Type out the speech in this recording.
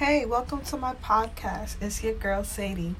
Hey, welcome to my podcast. It's your girl Sadie.